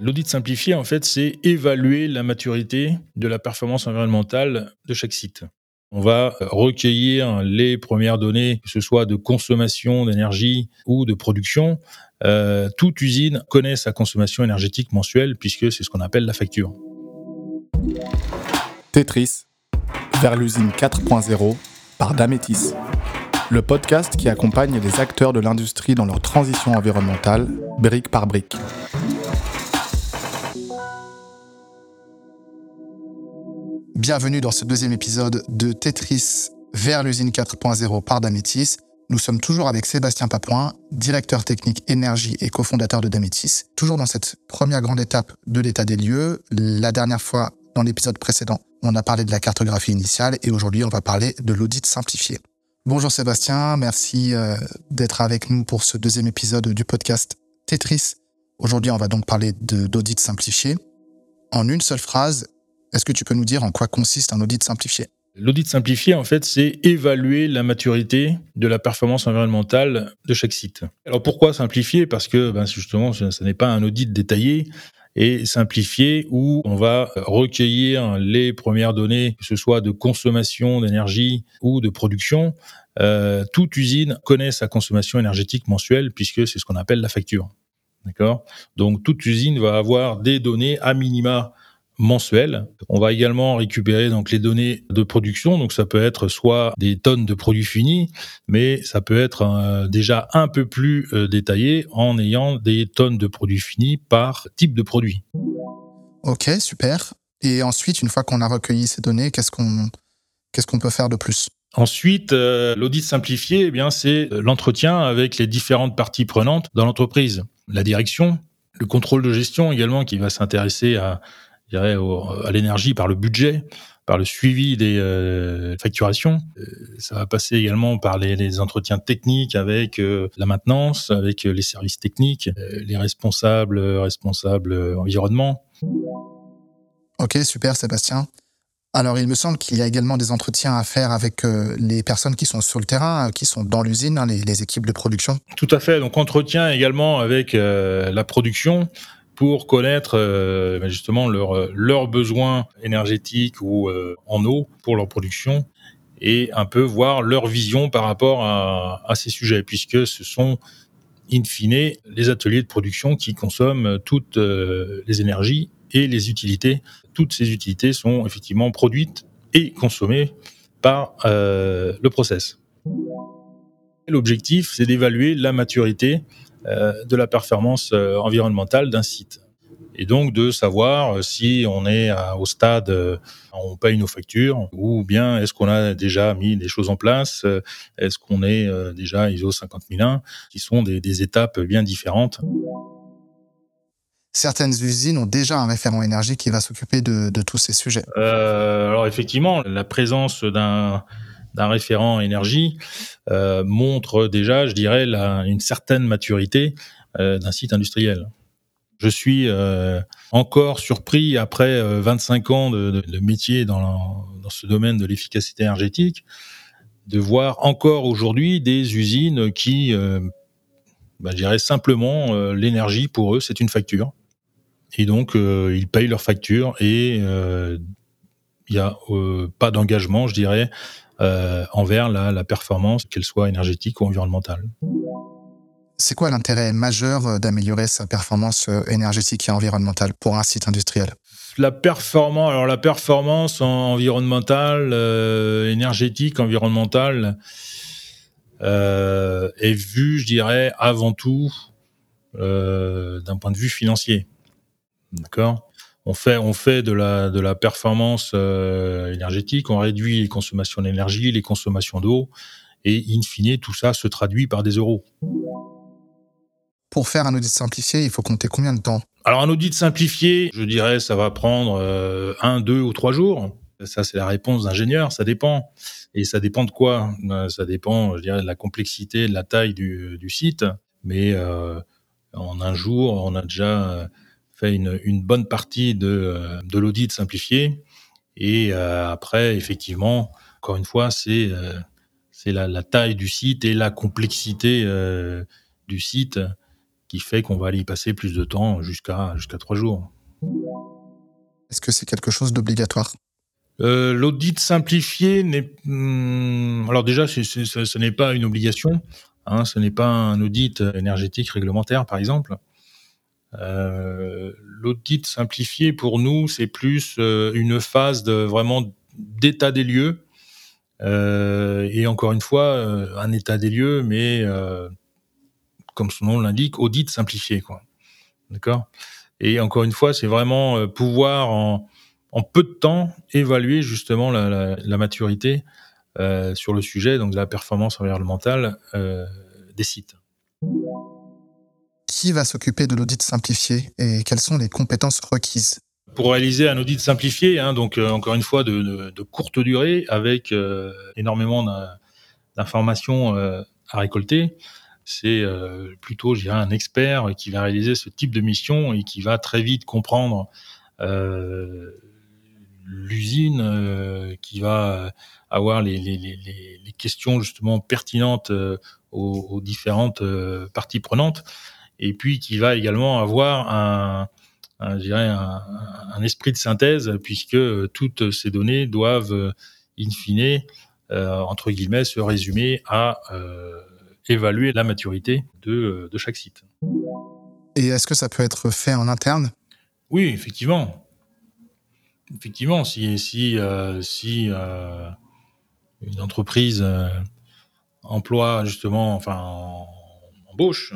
L'audit simplifié, en fait, c'est évaluer la maturité de la performance environnementale de chaque site. On va recueillir les premières données, que ce soit de consommation d'énergie ou de production. Euh, toute usine connaît sa consommation énergétique mensuelle puisque c'est ce qu'on appelle la facture. Tetris, vers l'usine 4.0 par Damétis. Le podcast qui accompagne les acteurs de l'industrie dans leur transition environnementale, brique par brique. Bienvenue dans ce deuxième épisode de Tetris vers l'usine 4.0 par Damétis. Nous sommes toujours avec Sébastien Papouin, directeur technique énergie et cofondateur de Damétis. Toujours dans cette première grande étape de l'état des lieux. La dernière fois, dans l'épisode précédent, on a parlé de la cartographie initiale et aujourd'hui, on va parler de l'audit simplifié. Bonjour Sébastien, merci euh, d'être avec nous pour ce deuxième épisode du podcast Tetris. Aujourd'hui, on va donc parler d'audit simplifié. En une seule phrase, est-ce que tu peux nous dire en quoi consiste un audit simplifié? L'audit simplifié, en fait, c'est évaluer la maturité de la performance environnementale de chaque site. Alors pourquoi simplifier? Parce que ben, justement, ce, n'est pas un audit détaillé et simplifié où on va recueillir les premières données, que ce soit de consommation d'énergie ou de production. Euh, toute usine connaît sa consommation énergétique mensuelle puisque c'est ce qu'on appelle la facture. D'accord? Donc toute usine va avoir des données à minima mensuel. On va également récupérer donc les données de production, donc ça peut être soit des tonnes de produits finis, mais ça peut être euh, déjà un peu plus euh, détaillé en ayant des tonnes de produits finis par type de produit. Ok, super. Et ensuite, une fois qu'on a recueilli ces données, qu'est-ce qu'on qu'est-ce qu'on peut faire de plus? Ensuite, euh, l'audit simplifié, eh bien, c'est l'entretien avec les différentes parties prenantes dans l'entreprise. La direction, le contrôle de gestion également, qui va s'intéresser à, dirais, à l'énergie par le budget, par le suivi des euh, facturations. Euh, ça va passer également par les, entretiens techniques avec euh, la maintenance, avec les services techniques, les responsables, responsables environnement. Ok, super Sébastien. Alors, il me semble qu'il y a également des entretiens à faire avec les personnes qui sont sur le terrain, qui sont dans l'usine, hein, les, les, équipes de production. Tout à fait. Donc, entretien également avec la production, pour connaître euh, ben justement leurs leurs besoins énergétiques ou euh, en eau pour leur production et un peu voir leur vision par rapport à, ces sujets, puisque ce sont in fine les ateliers de production qui consomment toutes euh, les énergies et les utilités. Toutes ces utilités sont effectivement produites et consommées par le process. L'objectif, c'est d'évaluer la maturité euh, de la performance euh, environnementale d'un site. Et donc de savoir euh, si on est au stade, on paye nos factures, ou bien est-ce qu'on a déjà mis des choses en place, est-ce qu'on est déjà ISO 50001, qui sont des, étapes bien différentes. Certaines usines ont déjà un référent énergie qui va s'occuper de, tous ces sujets. alors effectivement, la présence d'un d'un référent énergie euh, montre déjà, je dirais, la, une certaine maturité euh, d'un site industriel. Je suis euh, encore surpris après 25 ans de, de, métier dans, dans, ce domaine de l'efficacité énergétique de voir encore aujourd'hui des usines qui, bah, je dirais simplement, l'énergie pour eux c'est une facture. Et donc ils payent leur facture et il n'y a pas d'engagement, je dirais, euh, envers la, la performance, qu'elle soit énergétique ou environnementale. C'est quoi l'intérêt majeur euh, d'améliorer sa performance euh, énergétique et environnementale pour un site industriel? La performance, alors la performance environnementale, énergétique, environnementale, euh, est vue, je dirais, avant tout euh, d'un point de vue financier. D'accord? On fait, on fait de la, de la performance euh, énergétique, on réduit les consommations d'énergie, les consommations d'eau, et in fine, tout ça se traduit par des euros. Pour faire un audit simplifié, il faut compter combien de temps? Alors un audit simplifié, je dirais, ça va prendre euh, un, deux ou trois jours. Ça, c'est la réponse d'ingénieur, ça dépend. Et ça dépend de quoi? Euh, Ça dépend, je dirais, de la complexité, de la taille du, du site. Mais euh, en un jour, on a déjà une, bonne partie de, euh, de l'audit simplifié. Et euh, après, effectivement, encore une fois, c'est euh, c'est la, la, taille du site et la complexité du site qui fait qu'on va aller y passer plus de temps jusqu'à jusqu'à trois jours. Est-ce que c'est quelque chose d'obligatoire? Euh, L'audit simplifié n'est hmm, alors déjà ce n'est pas une obligation. Hein, ce n'est pas un audit énergétique réglementaire par exemple. Euh, l'audit simplifié pour nous c'est plus euh, une phase de vraiment d'état des lieux euh, et encore une fois un état des lieux mais comme son nom l'indique, audit simplifié, quoi. D'accord? Et encore une fois, c'est vraiment pouvoir en, peu de temps évaluer justement la, maturité euh, sur le sujet, donc de la performance environnementale euh, des sites. Qui va s'occuper de l'audit simplifié et quelles sont les compétences requises. Pour réaliser un audit simplifié, hein, donc encore une fois de, courte durée, avec énormément d'informations à récolter, c'est euh, plutôt, un expert qui va réaliser ce type de mission et qui va très vite comprendre euh, l'usine, euh, qui va avoir les, questions justement pertinentes aux, différentes parties prenantes, et puis qui va également avoir un, un, je dirais un, un, esprit de synthèse, puisque toutes ces données doivent, in fine, entre guillemets, se résumer à évaluer la maturité de, de chaque site. Et est-ce que ça peut être fait en interne? Oui, effectivement. Effectivement, si, si, euh, si euh, une entreprise euh, emploie justement, enfin, embauche,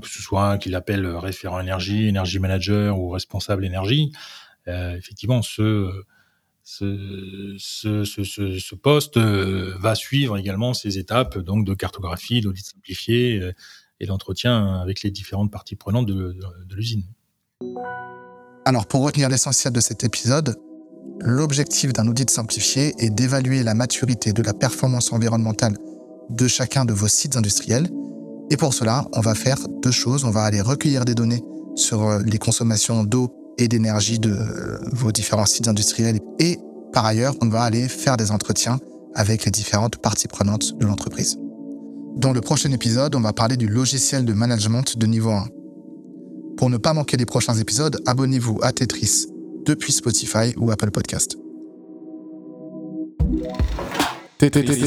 que ce soit qu'il appelle référent énergie, énergie manager ou responsable énergie, effectivement, ce ce, ce, ce, poste euh, va suivre également ces étapes donc de cartographie, d'audit simplifié euh, et d'entretien avec les différentes parties prenantes de, l'usine. Alors pour retenir l'essentiel de cet épisode, l'objectif d'un audit simplifié est d'évaluer la maturité de la performance environnementale de chacun de vos sites industriels. Et pour cela, on va faire deux choses. On va aller recueillir des données sur euh, les consommations d'eau et d'énergie de euh, vos différents sites industriels. Et par ailleurs, on va aller faire des entretiens avec les différentes parties prenantes de l'entreprise. Dans le prochain épisode, on va parler du logiciel de management de niveau 1. Pour ne pas manquer les prochains épisodes, abonnez-vous à Tetris depuis Spotify ou Apple Podcast. Tetris.